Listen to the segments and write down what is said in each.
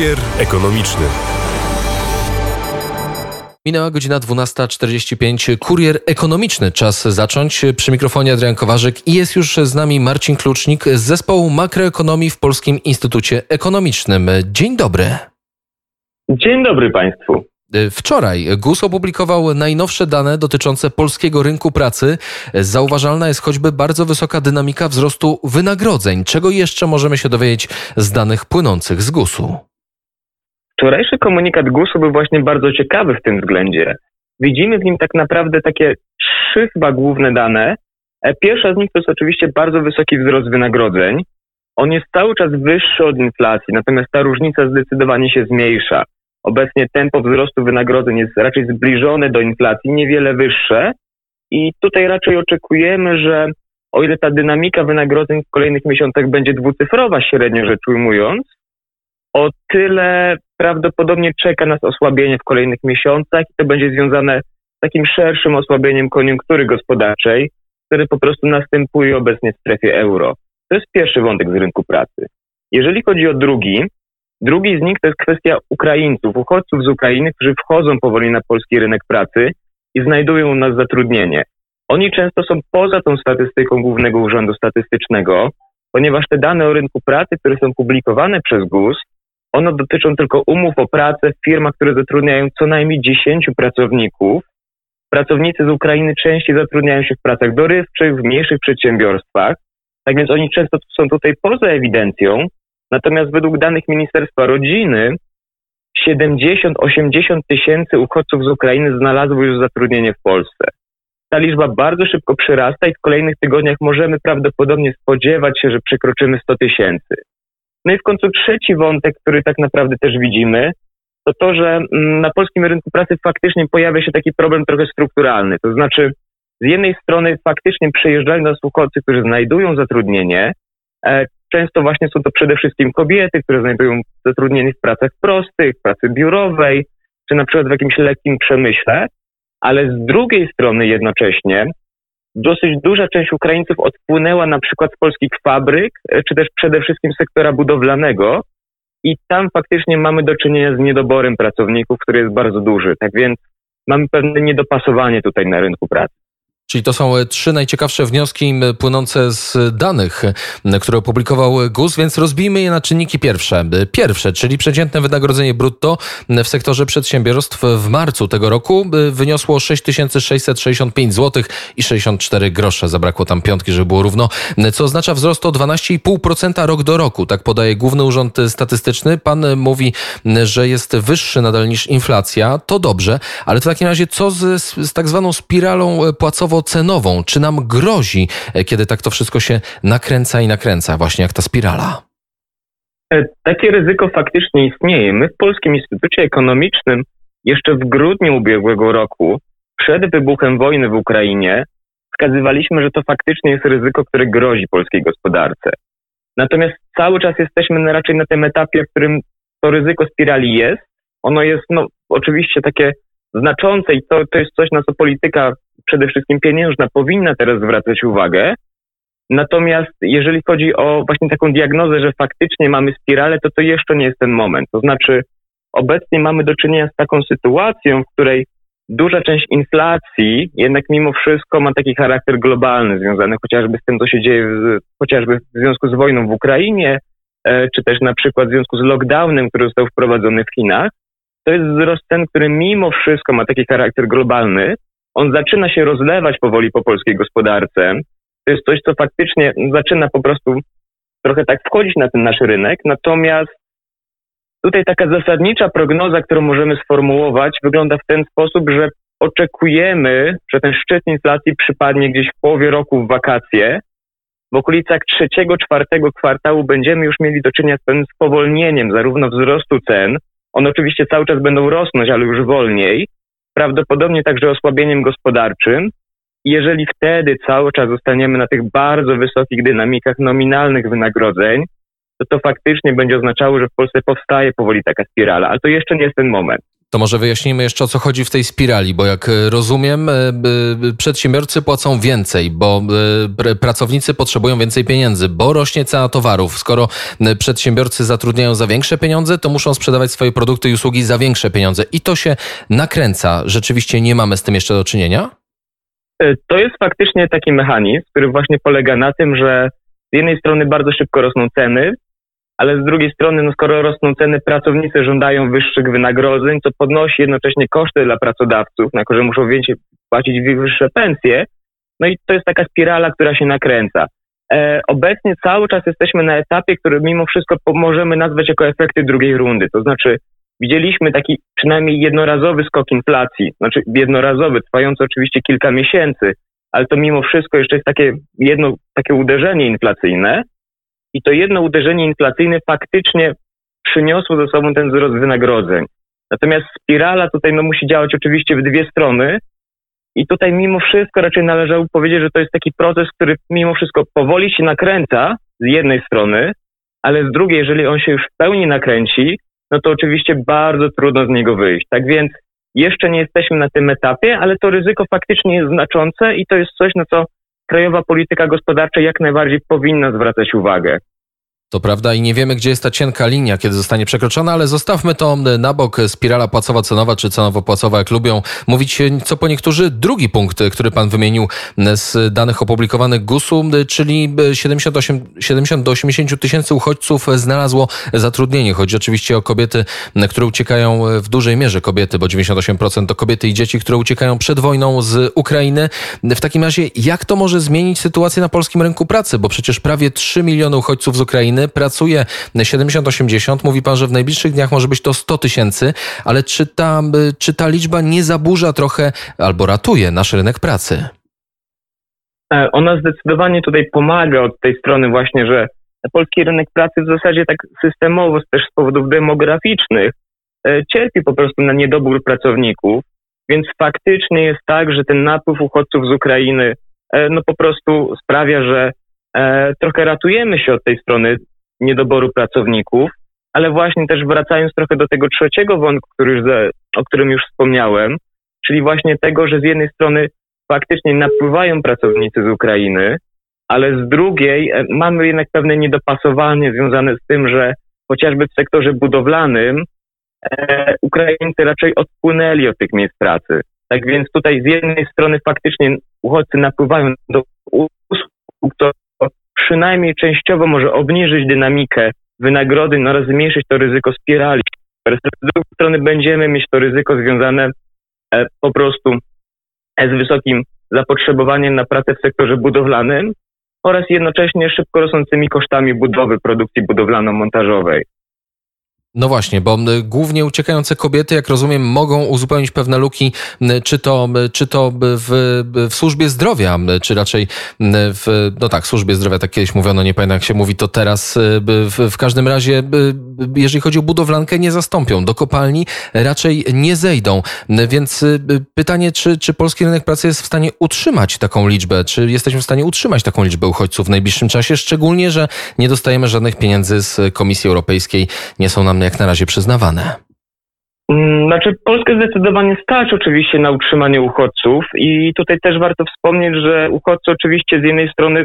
Kurier ekonomiczny. Minęła godzina 12.45. Kurier ekonomiczny. Czas zacząć. Przy mikrofonie Adrian Kowarzyk i jest już z nami Marcin Klucznik z zespołu makroekonomii w Polskim Instytucie Ekonomicznym. Dzień dobry. Dzień dobry Państwu. Wczoraj GUS opublikował najnowsze dane dotyczące polskiego rynku pracy. Zauważalna jest choćby bardzo wysoka dynamika wzrostu wynagrodzeń. Czego jeszcze możemy się dowiedzieć z danych płynących z GUS-u? Wczorajszy komunikat GUS-u był właśnie bardzo ciekawy w tym względzie. Widzimy w nim tak naprawdę takie trzy chyba główne dane. E, pierwsza z nich to jest oczywiście bardzo wysoki wzrost wynagrodzeń. On jest cały czas wyższy od inflacji, natomiast ta różnica zdecydowanie się zmniejsza. Obecnie tempo wzrostu wynagrodzeń jest raczej zbliżone do inflacji, niewiele wyższe. I tutaj raczej oczekujemy, że o ile ta dynamika wynagrodzeń w kolejnych miesiącach będzie dwucyfrowa, średnio rzecz ujmując, o tyle prawdopodobnie czeka nas osłabienie w kolejnych miesiącach i to będzie związane z takim szerszym osłabieniem koniunktury gospodarczej, które po prostu następuje obecnie w strefie euro. To jest pierwszy wątek z rynku pracy. Jeżeli chodzi o drugi, drugi z nich to jest kwestia Ukraińców, uchodźców z Ukrainy, którzy wchodzą powoli na polski rynek pracy i znajdują u nas zatrudnienie. Oni często są poza tą statystyką Głównego Urzędu Statystycznego, ponieważ te dane o rynku pracy, które są publikowane przez GUS, one dotyczą tylko umów o pracę w firmach, które zatrudniają co najmniej 10 pracowników. Pracownicy z Ukrainy częściej zatrudniają się w pracach dorywczych, w mniejszych przedsiębiorstwach, tak więc oni często są tutaj poza ewidencją. Natomiast według danych Ministerstwa Rodziny 70-80 tysięcy uchodźców z Ukrainy znalazło już zatrudnienie w Polsce. Ta liczba bardzo szybko przyrasta i w kolejnych tygodniach możemy prawdopodobnie spodziewać się, że przekroczymy 100 tysięcy. No i w końcu trzeci wątek, który tak naprawdę też widzimy, to to, że mm, na polskim rynku pracy faktycznie pojawia się taki problem trochę strukturalny. To znaczy, z jednej strony faktycznie przyjeżdżają nas uchodźcy, którzy znajdują zatrudnienie. E, często właśnie są to przede wszystkim kobiety, które znajdują zatrudnienie w pracach prostych, w pracy biurowej, czy na przykład w jakimś lekkim przemyśle, ale z drugiej strony jednocześnie dosyć duża część Ukraińców odpłynęła na przykład z polskich fabryk, e, czy też przede wszystkim sektora budowlanego i tam faktycznie mamy do czynienia z niedoborem pracowników, który jest bardzo duży. Tak więc mamy pewne niedopasowanie tutaj na rynku pracy. Czyli to są e, trzy najciekawsze wnioski płynące z danych, które opublikował GUS, więc rozbijmy je na czynniki pierwsze. Pierwsze, czyli przeciętne wynagrodzenie brutto w sektorze przedsiębiorstw w marcu tego roku wyniosło 6665 zł i 64 grosze. Zabrakło tam piątki, żeby było równo, co oznacza wzrost o 12,5% rok do roku. Tak podaje Główny Urząd Statystyczny. Pan mówi, że jest wyższy nadal niż inflacja. To dobrze, ale w takim razie co z, z tak zwaną spiralą płacową cenową. Czy nam grozi, e, kiedy tak to wszystko się nakręca i nakręca, właśnie jak ta spirala? E, takie ryzyko faktycznie istnieje. My w Polskim Instytucie Ekonomicznym jeszcze w grudniu ubiegłego roku, przed wybuchem wojny w Ukrainie, wskazywaliśmy, że to faktycznie jest ryzyko, które grozi polskiej gospodarce. Natomiast cały czas jesteśmy raczej na tym etapie, w którym to ryzyko spirali jest. Ono jest no, oczywiście takie znaczące i to, to jest coś, na co polityka przede wszystkim pieniężna powinna teraz zwracać uwagę. Natomiast jeżeli chodzi o właśnie taką diagnozę, że faktycznie mamy spiralę, to to jeszcze nie jest ten moment. To znaczy, obecnie mamy do czynienia z taką sytuacją, w której duża część inflacji jednak mimo wszystko ma taki charakter globalny, związany chociażby z tym, co się dzieje w, chociażby w związku z wojną w Ukrainie, e, czy też na przykład w związku z lockdownem, który został wprowadzony w Chinach. To jest wzrost cen, który mimo wszystko ma taki charakter globalny, on zaczyna się rozlewać powoli po polskiej gospodarce. To jest coś, co faktycznie zaczyna po prostu trochę tak wchodzić na ten nasz rynek. Natomiast tutaj taka zasadnicza prognoza, którą możemy sformułować, wygląda w ten sposób, że oczekujemy, że ten szczyt inflacji przypadnie gdzieś w połowie roku w wakacje. W okolicach trzeciego, czwartego kwartału będziemy już mieli do czynienia z pewnym spowolnieniem zarówno wzrostu cen, one oczywiście cały czas będą rosnąć, ale już wolniej, prawdopodobnie także osłabieniem gospodarczym. Jeżeli wtedy cały czas zostaniemy na tych bardzo wysokich dynamikach nominalnych wynagrodzeń, to to faktycznie będzie oznaczało, że w Polsce powstaje powoli taka spirala, ale to jeszcze nie jest ten moment. To może wyjaśnijmy jeszcze o co chodzi w tej spirali, bo jak e, rozumiem, e, przedsiębiorcy płacą więcej, bo e, pracownicy potrzebują więcej pieniędzy, bo rośnie cena towarów. Skoro przedsiębiorcy zatrudniają za większe pieniądze, to muszą sprzedawać swoje produkty i usługi za większe pieniądze. I to się nakręca. Rzeczywiście nie mamy z tym jeszcze do czynienia? To jest faktycznie taki mechanizm, który właśnie polega na tym, że z jednej strony bardzo szybko rosną ceny, ale z drugiej strony, no skoro rosną ceny, pracownicy żądają wyższych wynagrodzeń, co podnosi jednocześnie koszty dla pracodawców, na które muszą więcej płacić wyższe pensje. No i to jest taka spirala, która się nakręca. E, obecnie cały czas jesteśmy na etapie, który mimo wszystko możemy nazwać jako efekty drugiej rundy. To znaczy, widzieliśmy taki przynajmniej jednorazowy skok inflacji, znaczy jednorazowy, trwający oczywiście kilka miesięcy, ale to mimo wszystko jeszcze jest takie jedno takie uderzenie inflacyjne. I to jedno uderzenie inflacyjne faktycznie przyniosło ze sobą ten wzrost wynagrodzeń. Natomiast spirala tutaj no, musi działać oczywiście w dwie strony. I tutaj mimo wszystko raczej należało powiedzieć, że to jest taki proces, który mimo wszystko powoli się nakręca z jednej strony, ale z drugiej, jeżeli on się już w pełni nakręci, no to oczywiście bardzo trudno z niego wyjść. Tak więc jeszcze nie jesteśmy na tym etapie, ale to ryzyko faktycznie jest znaczące i to jest coś, na co krajowa polityka gospodarcza jak najbardziej powinna zwracać uwagę. To prawda i nie wiemy, gdzie jest ta cienka linia, kiedy zostanie przekroczona, ale zostawmy to na bok. Spirala płacowo-cenowa czy cenowo-płacowa, jak lubią mówić co po niektórzy. Drugi punkt, który pan wymienił z danych opublikowanych GUS-u, czyli 78, 70 do 80 tysięcy uchodźców znalazło zatrudnienie. Chodzi oczywiście o kobiety, które uciekają w dużej mierze kobiety, bo 98% to kobiety i dzieci, które uciekają przed wojną z Ukrainy. W takim razie, jak to może zmienić sytuację na polskim rynku pracy? Bo przecież prawie 3 miliony uchodźców z Ukrainy pracuje 70-80. Mówi pan, że w najbliższych dniach może być to 100 tysięcy, ale czy ta, czy ta liczba nie zaburza trochę albo ratuje nasz rynek pracy? E, ona zdecydowanie tutaj pomaga od tej strony właśnie, że polski rynek pracy w zasadzie tak systemowo, też z powodów demograficznych, e, cierpi po prostu na niedobór pracowników, więc faktycznie jest tak, że ten napływ uchodźców z Ukrainy e, no po prostu sprawia, że trochę ratujemy się od tej strony niedoboru pracowników, ale właśnie też wracając trochę do tego trzeciego wątku, który już, o którym już wspomniałem, czyli właśnie tego, że z jednej strony faktycznie napływają pracownicy z Ukrainy, ale z drugiej e, mamy jednak pewne niedopasowanie związane z tym, że chociażby w sektorze budowlanym e, Ukraińcy raczej odpłynęli od tych miejsc pracy. Tak więc tutaj z jednej strony faktycznie uchodźcy napływają do usług, przynajmniej częściowo może obniżyć dynamikę wynagrodzeń oraz zmniejszyć to ryzyko spirali. Z drugiej strony będziemy mieć to ryzyko związane e, po prostu e, z wysokim zapotrzebowaniem na pracę w sektorze budowlanym oraz jednocześnie szybko rosnącymi kosztami budowy produkcji budowlano-montażowej. No właśnie, bo głównie uciekające kobiety, jak rozumiem, mogą uzupełnić pewne luki, czy to, czy to w, w służbie zdrowia, czy raczej w, no tak, służbie zdrowia, tak kiedyś mówiono, nie pamiętam jak się mówi to teraz. W, w każdym razie, jeżeli chodzi o budowlankę, nie zastąpią. Do kopalni raczej nie zejdą. Więc pytanie, czy, czy polski rynek pracy jest w stanie utrzymać taką liczbę? Czy jesteśmy w stanie utrzymać taką liczbę uchodźców w najbliższym czasie? Szczególnie, że nie dostajemy żadnych pieniędzy z Komisji Europejskiej, nie są nam jak na razie przyznawane? Mm, znaczy, Polskę zdecydowanie stać oczywiście na utrzymanie uchodźców i tutaj też warto wspomnieć, że uchodźcy oczywiście z jednej strony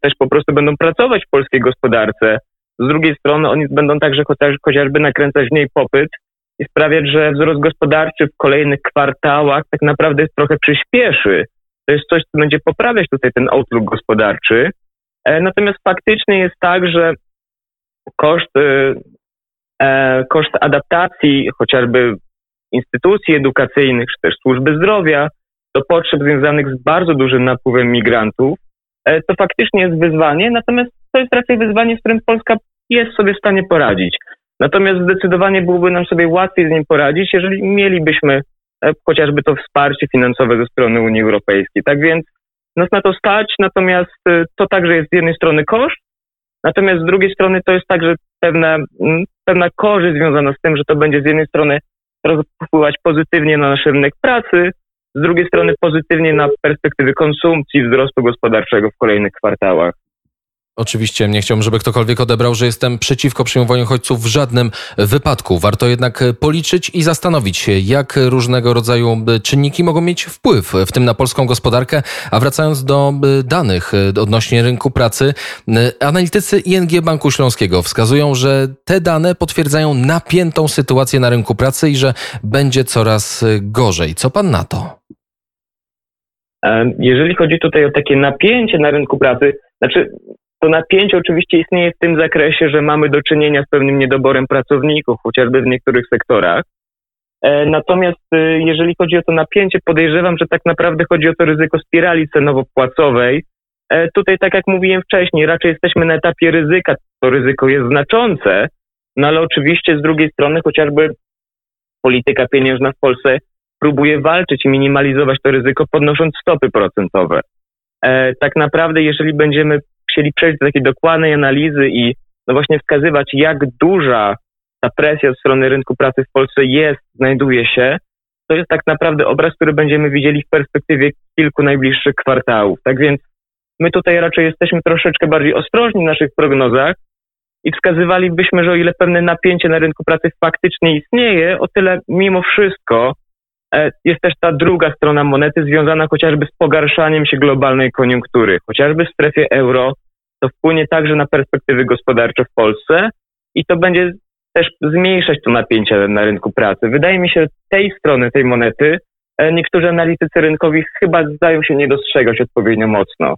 też po prostu będą pracować w polskiej gospodarce, z drugiej strony oni będą także chociaż, chociażby nakręcać w niej popyt i sprawiać, że wzrost gospodarczy w kolejnych kwartałach tak naprawdę trochę przyspieszy. To jest coś, co będzie poprawiać tutaj ten outlook gospodarczy. E, natomiast faktycznie jest tak, że koszt E, koszt adaptacji chociażby instytucji edukacyjnych czy też służby zdrowia do potrzeb związanych z bardzo dużym napływem migrantów, e, to faktycznie jest wyzwanie, natomiast to jest raczej wyzwanie, z którym Polska jest sobie w stanie poradzić. Natomiast zdecydowanie byłoby nam sobie łatwiej z nim poradzić, jeżeli mielibyśmy e, chociażby to wsparcie finansowe ze strony Unii Europejskiej. Tak więc nas na to stać, natomiast to także jest z jednej strony koszt, natomiast z drugiej strony to jest także pewna, mm, pewna korzyść związana z tym, że to będzie z jednej strony wpływać pozytywnie na nasz rynek pracy, z drugiej strony pozytywnie na perspektywy konsumpcji, wzrostu gospodarczego w kolejnych kwartałach. Oczywiście nie chciałbym, żeby ktokolwiek odebrał, że jestem przeciwko przyjmowaniu uchodźców w żadnym wypadku. Warto jednak policzyć i zastanowić się, jak różnego rodzaju czynniki mogą mieć wpływ, w tym na polską gospodarkę. A wracając do danych odnośnie rynku pracy, analitycy ING Banku Śląskiego wskazują, że te dane potwierdzają napiętą sytuację na rynku pracy i że będzie coraz gorzej. Co pan na to? Jeżeli chodzi tutaj o takie napięcie na rynku pracy, znaczy to napięcie oczywiście istnieje w tym zakresie, że mamy do czynienia z pewnym niedoborem pracowników, chociażby w niektórych sektorach. E, natomiast e, jeżeli chodzi o to napięcie, podejrzewam, że tak naprawdę chodzi o to ryzyko spirali cenowo-płacowej. E, tutaj, tak jak mówiłem wcześniej, raczej jesteśmy na etapie ryzyka. To ryzyko jest znaczące, no ale oczywiście z drugiej strony chociażby polityka pieniężna w Polsce próbuje walczyć i minimalizować to ryzyko, podnosząc stopy procentowe. Tak naprawdę, jeżeli będziemy chcieli przejść do takiej dokładnej analizy i no właśnie wskazywać, jak duża ta presja ze strony rynku pracy w Polsce jest, znajduje się, to jest tak naprawdę obraz, który będziemy widzieli w perspektywie kilku najbliższych kwartałów. Tak więc my tutaj raczej jesteśmy troszeczkę bardziej ostrożni w naszych prognozach i wskazywalibyśmy, że o ile pewne napięcie na rynku pracy faktycznie istnieje, o tyle mimo wszystko jest też ta druga strona monety związana chociażby z pogarszaniem się globalnej koniunktury, chociażby w strefie euro, to wpłynie także na perspektywy gospodarcze w Polsce i to będzie też zmniejszać to napięcie na rynku pracy. Wydaje mi się, tej strony tej monety e, niektórzy analitycy rynkowi chyba zdają się nie dostrzegać odpowiednio mocno.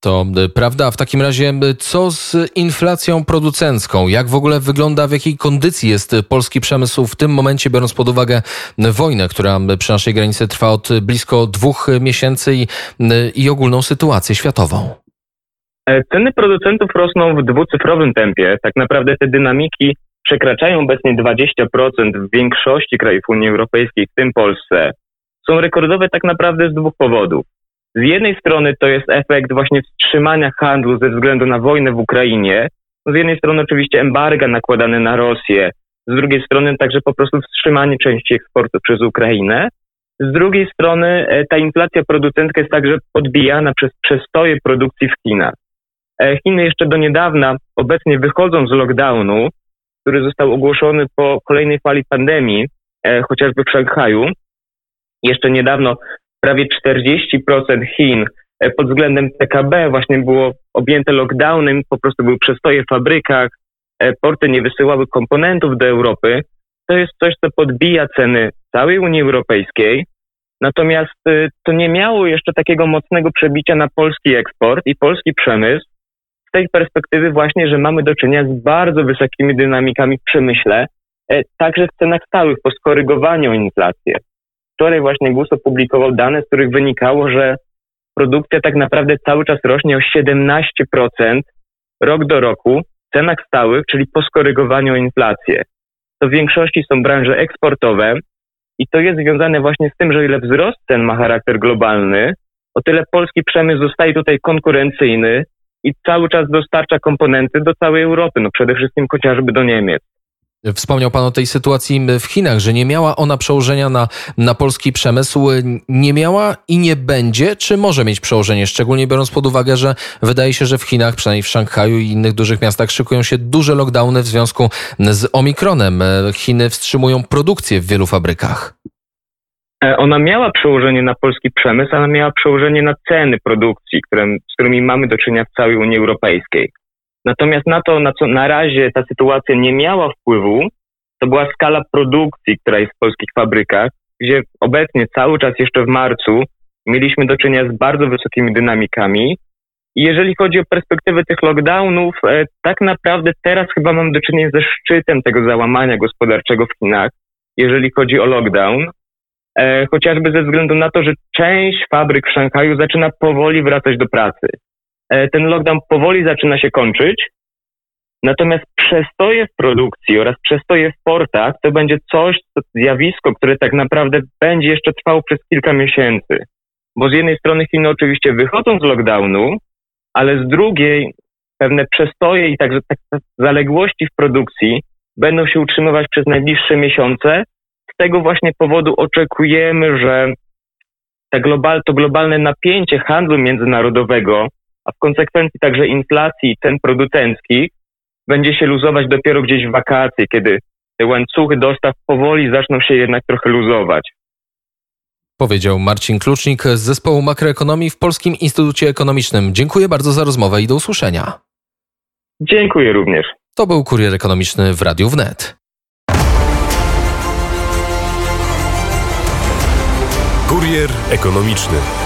To e, prawda. W takim razie, e, co z inflacją producencką? Jak w ogóle wygląda, w jakiej kondycji jest polski przemysł w tym momencie, biorąc pod uwagę wojnę, która przy naszej granicy trwa od blisko dwóch miesięcy i, i ogólną sytuację światową? E, ceny producentów rosną w dwucyfrowym tempie. Tak naprawdę te dynamiki przekraczają obecnie 20% w większości krajów Unii Europejskiej, w tym Polsce. Są rekordowe tak naprawdę z dwóch powodów. Z jednej strony to jest efekt właśnie wstrzymania handlu ze względu na wojnę w Ukrainie. Z jednej strony oczywiście embarga nakładane na Rosję, z drugiej strony także po prostu wstrzymanie części eksportu przez Ukrainę. Z drugiej strony e, ta inflacja producentka jest także podbijana przez przestoje produkcji w Chinach. E, Chiny jeszcze do niedawna, obecnie wychodzą z lockdownu, który został ogłoszony po kolejnej fali pandemii, e, chociażby w Szanghaju. Jeszcze niedawno prawie 40% Chin e, pod względem PKB właśnie było objęte lockdownem, po prostu były przestoje w fabrykach, porty nie wysyłały komponentów do Europy. To jest coś, co podbija ceny całej Unii Europejskiej. Natomiast to nie miało jeszcze takiego mocnego przebicia na polski eksport i polski przemysł, tej perspektywy właśnie, że mamy do czynienia z bardzo wysokimi dynamikami w przemyśle, e, także w cenach stałych po skorygowaniu inflacji. Wczoraj właśnie GUS opublikował dane, z których wynikało, że produkcja tak naprawdę cały czas rośnie o 17% rok do roku w cenach stałych, czyli po skorygowaniu o inflację. To w większości są branże eksportowe i to jest związane właśnie z tym, że ile wzrost cen ma charakter globalny, o tyle polski przemysł zostaje tutaj konkurencyjny, i cały czas dostarcza komponenty do całej Europy, no przede wszystkim chociażby do Niemiec. Wspomniał Pan o tej sytuacji w Chinach, że nie miała ona przełożenia na, na polski przemysł. Nie miała i nie będzie, czy może mieć przełożenie? Szczególnie biorąc pod uwagę, że wydaje się, że w Chinach, przynajmniej w Szanghaju i innych dużych miastach, szykują się duże lockdowny w związku z omikronem. Chiny wstrzymują produkcję w wielu fabrykach. E, ona miała przełożenie na polski przemysł, ona miała przełożenie na ceny produkcji, które, z którymi mamy do czynienia w całej Unii Europejskiej. Natomiast na to, na co na razie ta sytuacja nie miała wpływu, to była skala produkcji, która jest w polskich fabrykach, gdzie obecnie cały czas jeszcze w marcu mieliśmy do czynienia z bardzo wysokimi dynamikami. I jeżeli chodzi o perspektywę tych lockdownów, e, tak naprawdę teraz chyba mam do czynienia ze szczytem tego załamania gospodarczego w Chinach, jeżeli chodzi o lockdown. E, chociażby ze względu na to, że część fabryk w Szanghaju zaczyna powoli wracać do pracy. E, ten lockdown powoli zaczyna się kończyć, natomiast przestoje w produkcji oraz przestoje w portach to będzie coś, to zjawisko, które tak naprawdę będzie jeszcze trwało przez kilka miesięcy. Bo z jednej strony Chiny oczywiście wychodzą z lockdownu, ale z drugiej pewne przestoje i także tak zaległości w produkcji będą się utrzymywać przez najbliższe miesiące, z tego właśnie powodu oczekujemy, że ta global, to globalne napięcie handlu międzynarodowego a w konsekwencji także inflacji cen producenckich, będzie się luzować dopiero gdzieś w wakacje, kiedy te łańcuchy dostaw powoli zaczną się jednak trochę luzować. Powiedział Marcin Klucznik z zespołu makroekonomii w Polskim Instytucie Ekonomicznym. Dziękuję bardzo za rozmowę i do usłyszenia. Dziękuję również. To był kurier ekonomiczny w Radiu Wnet. Kurier ekonomiczny.